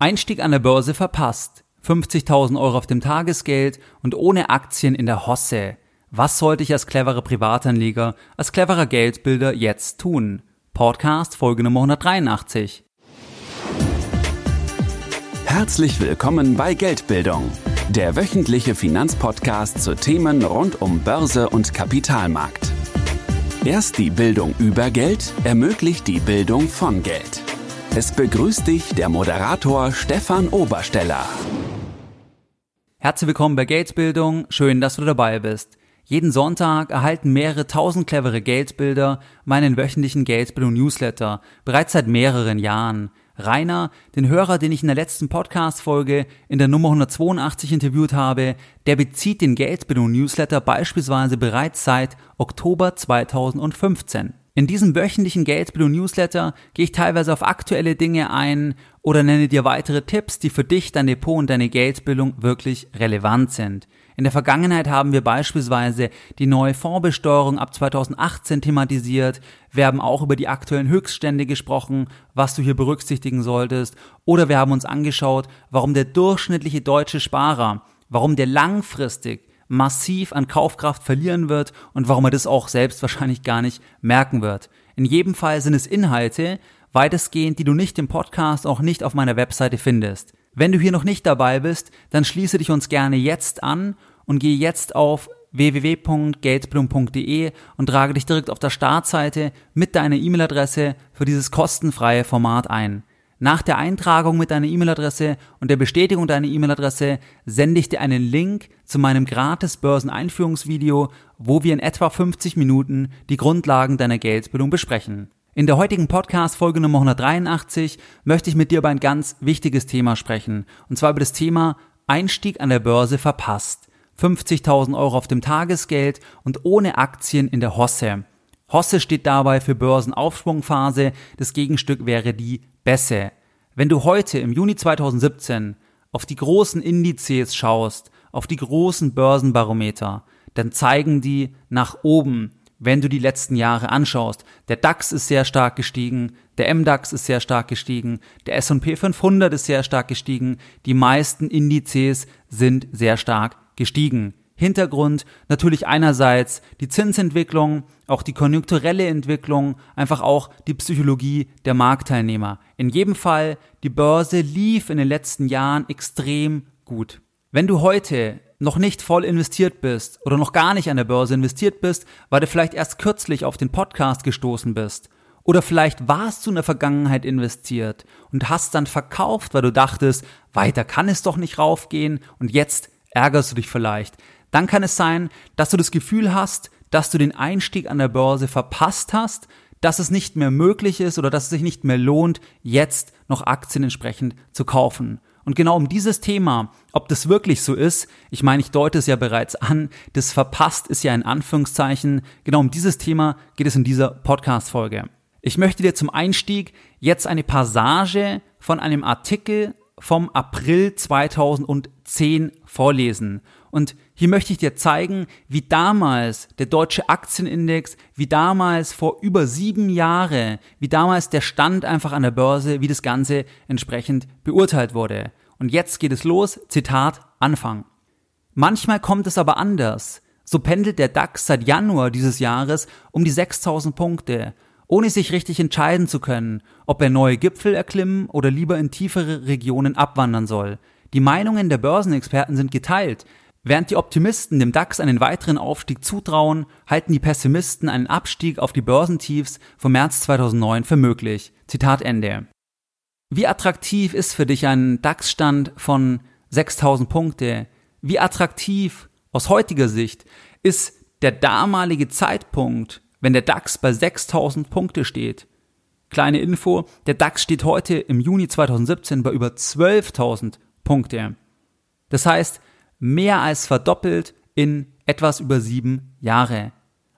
Einstieg an der Börse verpasst. 50.000 Euro auf dem Tagesgeld und ohne Aktien in der Hosse. Was sollte ich als cleverer Privatanleger, als cleverer Geldbilder jetzt tun? Podcast Folge Nummer 183. Herzlich willkommen bei Geldbildung, der wöchentliche Finanzpodcast zu Themen rund um Börse und Kapitalmarkt. Erst die Bildung über Geld ermöglicht die Bildung von Geld. Es begrüßt dich der Moderator Stefan Obersteller. Herzlich willkommen bei Geldbildung, schön, dass du dabei bist. Jeden Sonntag erhalten mehrere tausend clevere Geldbilder meinen wöchentlichen Geldbildung Newsletter, bereits seit mehreren Jahren. Rainer, den Hörer, den ich in der letzten Podcast-Folge in der Nummer 182 interviewt habe, der bezieht den Geldbildung Newsletter beispielsweise bereits seit Oktober 2015. In diesem wöchentlichen Geldbildung Newsletter gehe ich teilweise auf aktuelle Dinge ein oder nenne dir weitere Tipps, die für dich, dein Depot und deine Geldbildung wirklich relevant sind. In der Vergangenheit haben wir beispielsweise die neue Fondsbesteuerung ab 2018 thematisiert. Wir haben auch über die aktuellen Höchststände gesprochen, was du hier berücksichtigen solltest. Oder wir haben uns angeschaut, warum der durchschnittliche deutsche Sparer, warum der langfristig massiv an Kaufkraft verlieren wird und warum er das auch selbst wahrscheinlich gar nicht merken wird. In jedem Fall sind es Inhalte, weitestgehend, die du nicht im Podcast, auch nicht auf meiner Webseite findest. Wenn du hier noch nicht dabei bist, dann schließe dich uns gerne jetzt an und gehe jetzt auf www.geldblum.de und trage dich direkt auf der Startseite mit deiner E-Mail-Adresse für dieses kostenfreie Format ein. Nach der Eintragung mit deiner E-Mail-Adresse und der Bestätigung deiner E-Mail-Adresse sende ich dir einen Link zu meinem gratis Börseneinführungsvideo, wo wir in etwa 50 Minuten die Grundlagen deiner Geldbildung besprechen. In der heutigen Podcast Folge Nummer 183 möchte ich mit dir über ein ganz wichtiges Thema sprechen, und zwar über das Thema Einstieg an der Börse verpasst. 50.000 Euro auf dem Tagesgeld und ohne Aktien in der Hosse. Hosse steht dabei für Börsenaufschwungphase, das Gegenstück wäre die Bässe. Wenn du heute im Juni 2017 auf die großen Indizes schaust, auf die großen Börsenbarometer, dann zeigen die nach oben, wenn du die letzten Jahre anschaust. Der DAX ist sehr stark gestiegen, der MDAX ist sehr stark gestiegen, der S&P 500 ist sehr stark gestiegen, die meisten Indizes sind sehr stark gestiegen. Hintergrund natürlich einerseits die Zinsentwicklung, auch die konjunkturelle Entwicklung, einfach auch die Psychologie der Marktteilnehmer. In jedem Fall, die Börse lief in den letzten Jahren extrem gut. Wenn du heute noch nicht voll investiert bist oder noch gar nicht an der Börse investiert bist, weil du vielleicht erst kürzlich auf den Podcast gestoßen bist, oder vielleicht warst du in der Vergangenheit investiert und hast dann verkauft, weil du dachtest, weiter kann es doch nicht raufgehen und jetzt ärgerst du dich vielleicht dann kann es sein, dass du das Gefühl hast, dass du den Einstieg an der Börse verpasst hast, dass es nicht mehr möglich ist oder dass es sich nicht mehr lohnt, jetzt noch Aktien entsprechend zu kaufen. Und genau um dieses Thema, ob das wirklich so ist, ich meine, ich deute es ja bereits an, das verpasst ist ja in Anführungszeichen, genau um dieses Thema geht es in dieser Podcast-Folge. Ich möchte dir zum Einstieg jetzt eine Passage von einem Artikel vom April 2010 vorlesen. Und hier möchte ich dir zeigen, wie damals der deutsche Aktienindex, wie damals vor über sieben Jahre, wie damals der Stand einfach an der Börse, wie das Ganze entsprechend beurteilt wurde. Und jetzt geht es los, Zitat, Anfang. Manchmal kommt es aber anders. So pendelt der DAX seit Januar dieses Jahres um die 6000 Punkte, ohne sich richtig entscheiden zu können, ob er neue Gipfel erklimmen oder lieber in tiefere Regionen abwandern soll. Die Meinungen der Börsenexperten sind geteilt, Während die Optimisten dem DAX einen weiteren Aufstieg zutrauen, halten die Pessimisten einen Abstieg auf die Börsentiefs vom März 2009 für möglich. Zitat Ende. Wie attraktiv ist für dich ein DAX-Stand von 6000 Punkte? Wie attraktiv aus heutiger Sicht ist der damalige Zeitpunkt, wenn der DAX bei 6000 Punkte steht? Kleine Info, der DAX steht heute im Juni 2017 bei über 12.000 Punkte. Das heißt, mehr als verdoppelt in etwas über sieben Jahre.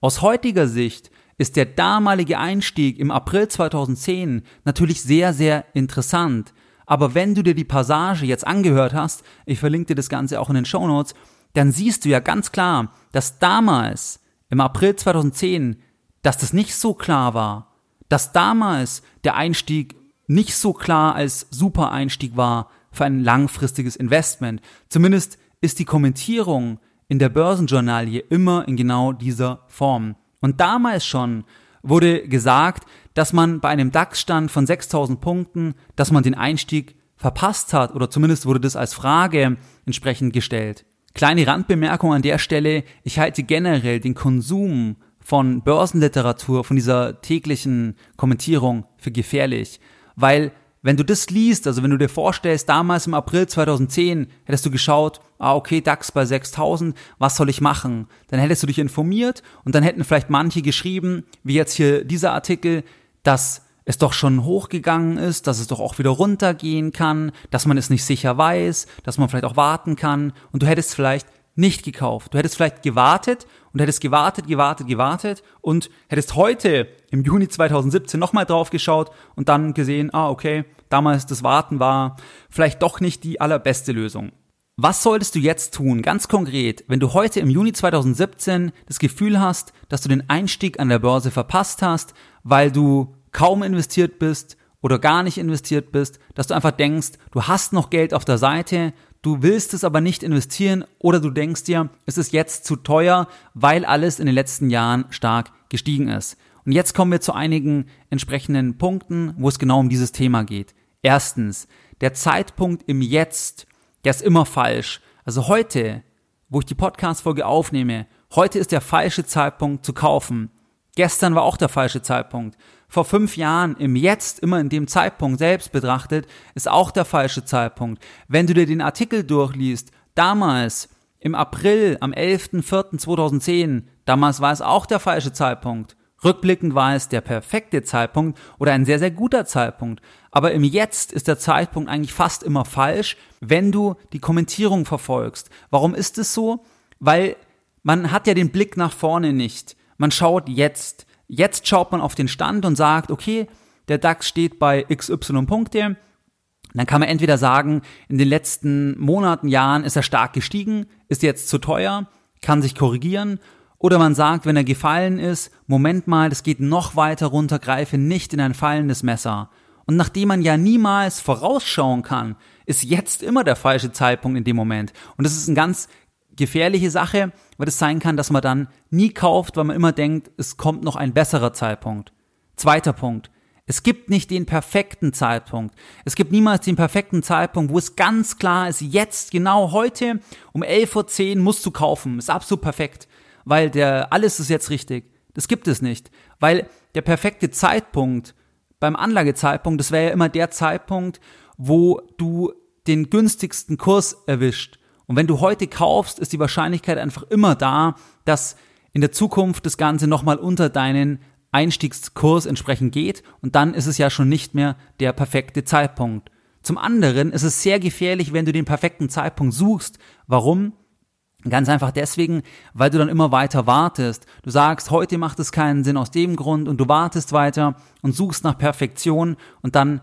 Aus heutiger Sicht ist der damalige Einstieg im April 2010 natürlich sehr, sehr interessant. Aber wenn du dir die Passage jetzt angehört hast, ich verlinke dir das Ganze auch in den Show Notes, dann siehst du ja ganz klar, dass damals, im April 2010, dass das nicht so klar war, dass damals der Einstieg nicht so klar als super Einstieg war für ein langfristiges Investment. Zumindest ist die Kommentierung in der Börsenjournalie immer in genau dieser Form. Und damals schon wurde gesagt, dass man bei einem DAX-Stand von 6000 Punkten, dass man den Einstieg verpasst hat oder zumindest wurde das als Frage entsprechend gestellt. Kleine Randbemerkung an der Stelle, ich halte generell den Konsum von Börsenliteratur, von dieser täglichen Kommentierung für gefährlich, weil wenn du das liest, also wenn du dir vorstellst, damals im April 2010 hättest du geschaut, ah okay, DAX bei 6000, was soll ich machen? Dann hättest du dich informiert und dann hätten vielleicht manche geschrieben, wie jetzt hier dieser Artikel, dass es doch schon hochgegangen ist, dass es doch auch wieder runtergehen kann, dass man es nicht sicher weiß, dass man vielleicht auch warten kann und du hättest vielleicht nicht gekauft. Du hättest vielleicht gewartet und hättest gewartet, gewartet, gewartet und hättest heute im Juni 2017 nochmal drauf geschaut und dann gesehen, ah, okay, damals das Warten war vielleicht doch nicht die allerbeste Lösung. Was solltest du jetzt tun, ganz konkret, wenn du heute im Juni 2017 das Gefühl hast, dass du den Einstieg an der Börse verpasst hast, weil du kaum investiert bist oder gar nicht investiert bist, dass du einfach denkst, du hast noch Geld auf der Seite, du willst es aber nicht investieren oder du denkst dir, es ist jetzt zu teuer, weil alles in den letzten Jahren stark gestiegen ist. Und jetzt kommen wir zu einigen entsprechenden Punkten, wo es genau um dieses Thema geht. Erstens, der Zeitpunkt im Jetzt, der ist immer falsch. Also heute, wo ich die Podcast-Folge aufnehme, heute ist der falsche Zeitpunkt zu kaufen. Gestern war auch der falsche Zeitpunkt vor fünf Jahren im Jetzt, immer in dem Zeitpunkt selbst betrachtet, ist auch der falsche Zeitpunkt. Wenn du dir den Artikel durchliest, damals im April, am 11.04.2010, damals war es auch der falsche Zeitpunkt. Rückblickend war es der perfekte Zeitpunkt oder ein sehr, sehr guter Zeitpunkt. Aber im Jetzt ist der Zeitpunkt eigentlich fast immer falsch, wenn du die Kommentierung verfolgst. Warum ist es so? Weil man hat ja den Blick nach vorne nicht. Man schaut jetzt. Jetzt schaut man auf den Stand und sagt, okay, der DAX steht bei XY Punkte. Dann kann man entweder sagen, in den letzten Monaten, Jahren ist er stark gestiegen, ist jetzt zu teuer, kann sich korrigieren. Oder man sagt, wenn er gefallen ist, Moment mal, das geht noch weiter runter, greife nicht in ein fallendes Messer. Und nachdem man ja niemals vorausschauen kann, ist jetzt immer der falsche Zeitpunkt in dem Moment. Und das ist ein ganz gefährliche Sache, weil es sein kann, dass man dann nie kauft, weil man immer denkt, es kommt noch ein besserer Zeitpunkt. Zweiter Punkt. Es gibt nicht den perfekten Zeitpunkt. Es gibt niemals den perfekten Zeitpunkt, wo es ganz klar ist, jetzt, genau heute, um 11.10 Uhr musst du kaufen. Ist absolut perfekt. Weil der, alles ist jetzt richtig. Das gibt es nicht. Weil der perfekte Zeitpunkt beim Anlagezeitpunkt, das wäre ja immer der Zeitpunkt, wo du den günstigsten Kurs erwischt. Und wenn du heute kaufst, ist die Wahrscheinlichkeit einfach immer da, dass in der Zukunft das Ganze nochmal unter deinen Einstiegskurs entsprechend geht und dann ist es ja schon nicht mehr der perfekte Zeitpunkt. Zum anderen ist es sehr gefährlich, wenn du den perfekten Zeitpunkt suchst. Warum? Ganz einfach deswegen, weil du dann immer weiter wartest. Du sagst, heute macht es keinen Sinn aus dem Grund und du wartest weiter und suchst nach Perfektion und dann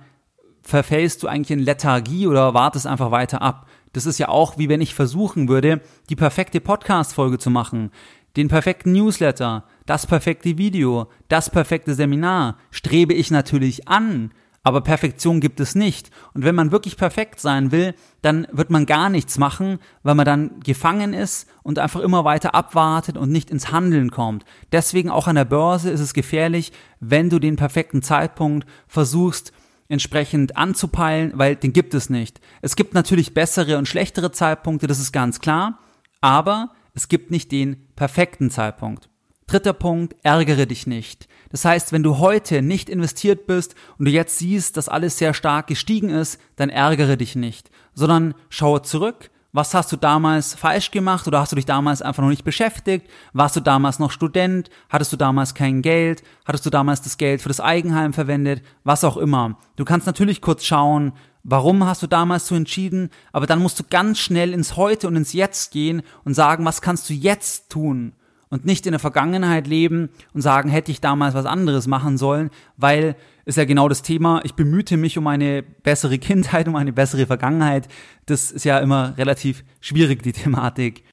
verfällst du eigentlich in Lethargie oder wartest einfach weiter ab. Das ist ja auch, wie wenn ich versuchen würde, die perfekte Podcast-Folge zu machen, den perfekten Newsletter, das perfekte Video, das perfekte Seminar, strebe ich natürlich an, aber Perfektion gibt es nicht. Und wenn man wirklich perfekt sein will, dann wird man gar nichts machen, weil man dann gefangen ist und einfach immer weiter abwartet und nicht ins Handeln kommt. Deswegen auch an der Börse ist es gefährlich, wenn du den perfekten Zeitpunkt versuchst entsprechend anzupeilen, weil den gibt es nicht. Es gibt natürlich bessere und schlechtere Zeitpunkte, das ist ganz klar, aber es gibt nicht den perfekten Zeitpunkt. Dritter Punkt, ärgere dich nicht. Das heißt, wenn du heute nicht investiert bist und du jetzt siehst, dass alles sehr stark gestiegen ist, dann ärgere dich nicht, sondern schaue zurück, was hast du damals falsch gemacht oder hast du dich damals einfach noch nicht beschäftigt? Warst du damals noch Student? Hattest du damals kein Geld? Hattest du damals das Geld für das Eigenheim verwendet? Was auch immer. Du kannst natürlich kurz schauen, warum hast du damals so entschieden, aber dann musst du ganz schnell ins Heute und ins Jetzt gehen und sagen, was kannst du jetzt tun? Und nicht in der Vergangenheit leben und sagen, hätte ich damals was anderes machen sollen, weil ist ja genau das Thema. Ich bemühte mich um eine bessere Kindheit, um eine bessere Vergangenheit. Das ist ja immer relativ schwierig, die Thematik.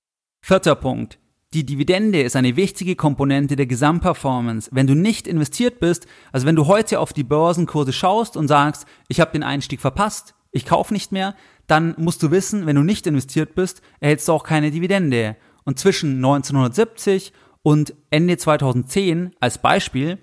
Vierter Punkt. Die Dividende ist eine wichtige Komponente der Gesamtperformance. Wenn du nicht investiert bist, also wenn du heute auf die Börsenkurse schaust und sagst, ich habe den Einstieg verpasst, ich kaufe nicht mehr, dann musst du wissen, wenn du nicht investiert bist, erhältst du auch keine Dividende. Und zwischen 1970 und Ende 2010 als Beispiel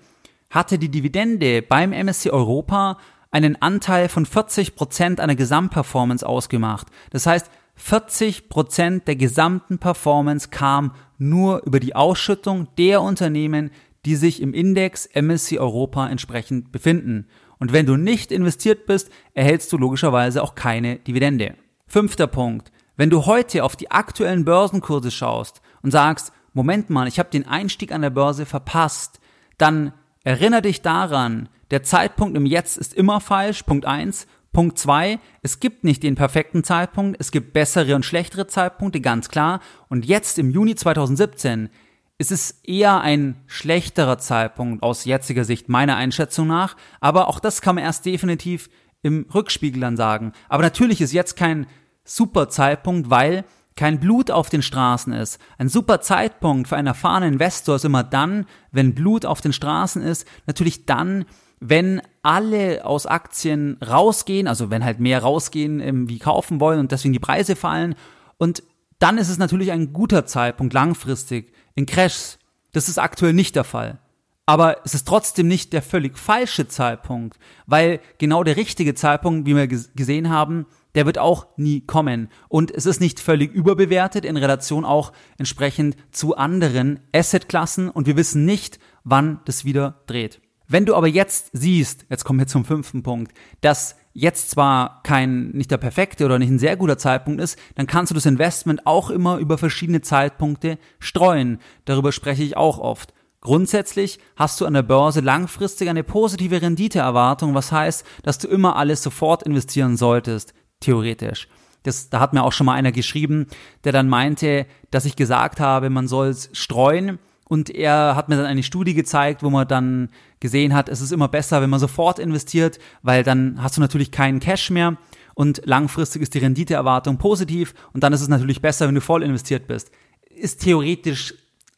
hatte die Dividende beim MSC Europa einen Anteil von 40 Prozent einer Gesamtperformance ausgemacht. Das heißt, 40 Prozent der gesamten Performance kam nur über die Ausschüttung der Unternehmen, die sich im Index MSCI Europa entsprechend befinden. Und wenn du nicht investiert bist, erhältst du logischerweise auch keine Dividende. Fünfter Punkt. Wenn du heute auf die aktuellen Börsenkurse schaust und sagst, Moment mal, ich habe den Einstieg an der Börse verpasst, dann erinnere dich daran, der Zeitpunkt im Jetzt ist immer falsch, Punkt eins. Punkt zwei, es gibt nicht den perfekten Zeitpunkt, es gibt bessere und schlechtere Zeitpunkte, ganz klar. Und jetzt im Juni 2017 ist es eher ein schlechterer Zeitpunkt aus jetziger Sicht, meiner Einschätzung nach. Aber auch das kann man erst definitiv im Rückspiegel dann sagen. Aber natürlich ist jetzt kein super Zeitpunkt, weil kein Blut auf den Straßen ist. Ein super Zeitpunkt für einen erfahrenen Investor ist immer dann, wenn Blut auf den Straßen ist. Natürlich dann, wenn alle aus Aktien rausgehen, also wenn halt mehr rausgehen, ähm, wie kaufen wollen und deswegen die Preise fallen. Und dann ist es natürlich ein guter Zeitpunkt langfristig in Crashs. Das ist aktuell nicht der Fall. Aber es ist trotzdem nicht der völlig falsche Zeitpunkt, weil genau der richtige Zeitpunkt, wie wir gesehen haben, der wird auch nie kommen. Und es ist nicht völlig überbewertet in Relation auch entsprechend zu anderen Assetklassen und wir wissen nicht, wann das wieder dreht. Wenn du aber jetzt siehst, jetzt kommen wir zum fünften Punkt, dass jetzt zwar kein, nicht der perfekte oder nicht ein sehr guter Zeitpunkt ist, dann kannst du das Investment auch immer über verschiedene Zeitpunkte streuen. Darüber spreche ich auch oft. Grundsätzlich hast du an der Börse langfristig eine positive Renditeerwartung, was heißt, dass du immer alles sofort investieren solltest, theoretisch. Das, da hat mir auch schon mal einer geschrieben, der dann meinte, dass ich gesagt habe, man soll es streuen und er hat mir dann eine Studie gezeigt, wo man dann gesehen hat, es ist immer besser, wenn man sofort investiert, weil dann hast du natürlich keinen Cash mehr und langfristig ist die Renditeerwartung positiv und dann ist es natürlich besser, wenn du voll investiert bist. Ist theoretisch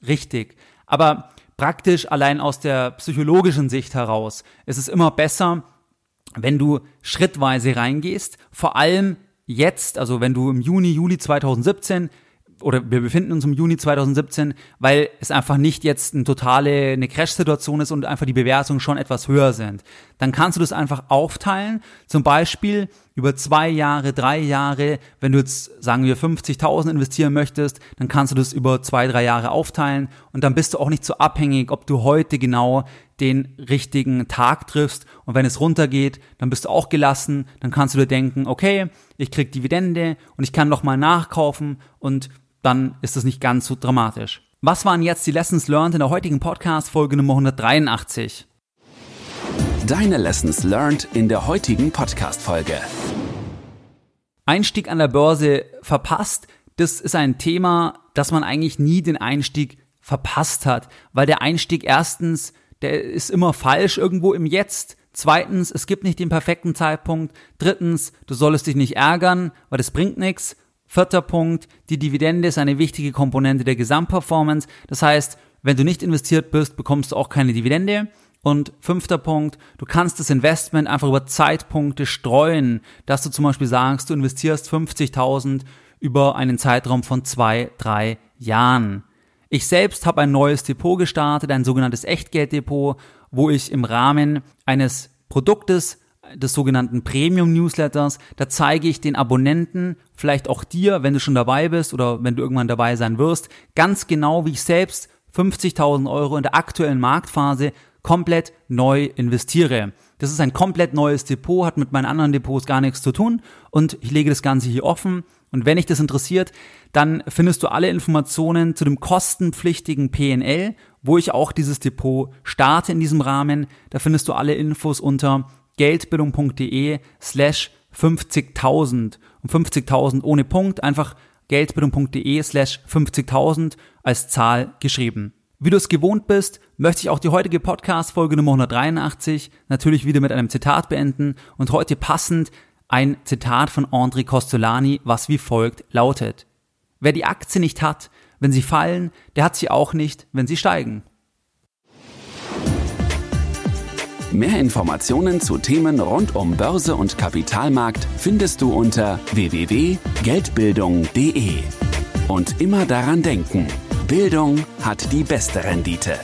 richtig. Aber praktisch allein aus der psychologischen Sicht heraus ist es immer besser, wenn du schrittweise reingehst, vor allem jetzt, also wenn du im Juni, Juli 2017 oder wir befinden uns im Juni 2017, weil es einfach nicht jetzt eine totale eine Crash-Situation ist und einfach die Bewertungen schon etwas höher sind. Dann kannst du das einfach aufteilen, zum Beispiel über zwei Jahre, drei Jahre. Wenn du jetzt, sagen wir, 50.000 investieren möchtest, dann kannst du das über zwei, drei Jahre aufteilen und dann bist du auch nicht so abhängig, ob du heute genau den richtigen Tag triffst und wenn es runtergeht, dann bist du auch gelassen, dann kannst du dir denken, okay, ich krieg Dividende und ich kann noch mal nachkaufen und dann ist das nicht ganz so dramatisch. Was waren jetzt die Lessons learned in der heutigen Podcast Folge Nummer 183? Deine Lessons learned in der heutigen Podcast Folge. Einstieg an der Börse verpasst, das ist ein Thema, dass man eigentlich nie den Einstieg verpasst hat, weil der Einstieg erstens, der ist immer falsch irgendwo im Jetzt. Zweitens, es gibt nicht den perfekten Zeitpunkt. Drittens, du solltest dich nicht ärgern, weil das bringt nichts. Vierter Punkt, die Dividende ist eine wichtige Komponente der Gesamtperformance. Das heißt, wenn du nicht investiert bist, bekommst du auch keine Dividende. Und fünfter Punkt, du kannst das Investment einfach über Zeitpunkte streuen, dass du zum Beispiel sagst, du investierst 50.000 über einen Zeitraum von zwei, drei Jahren. Ich selbst habe ein neues Depot gestartet, ein sogenanntes Echtgelddepot, wo ich im Rahmen eines Produktes des sogenannten Premium Newsletters. Da zeige ich den Abonnenten, vielleicht auch dir, wenn du schon dabei bist oder wenn du irgendwann dabei sein wirst, ganz genau, wie ich selbst 50.000 Euro in der aktuellen Marktphase komplett neu investiere. Das ist ein komplett neues Depot, hat mit meinen anderen Depots gar nichts zu tun und ich lege das Ganze hier offen. Und wenn dich das interessiert, dann findest du alle Informationen zu dem kostenpflichtigen PNL, wo ich auch dieses Depot starte in diesem Rahmen. Da findest du alle Infos unter geldbildung.de slash 50.000 und 50.000 ohne Punkt, einfach geldbildung.de slash 50.000 als Zahl geschrieben. Wie du es gewohnt bist, möchte ich auch die heutige Podcast-Folge Nummer 183 natürlich wieder mit einem Zitat beenden und heute passend ein Zitat von André Costolani, was wie folgt lautet. Wer die Aktie nicht hat, wenn sie fallen, der hat sie auch nicht, wenn sie steigen. Mehr Informationen zu Themen rund um Börse und Kapitalmarkt findest du unter www.geldbildung.de. Und immer daran denken, Bildung hat die beste Rendite.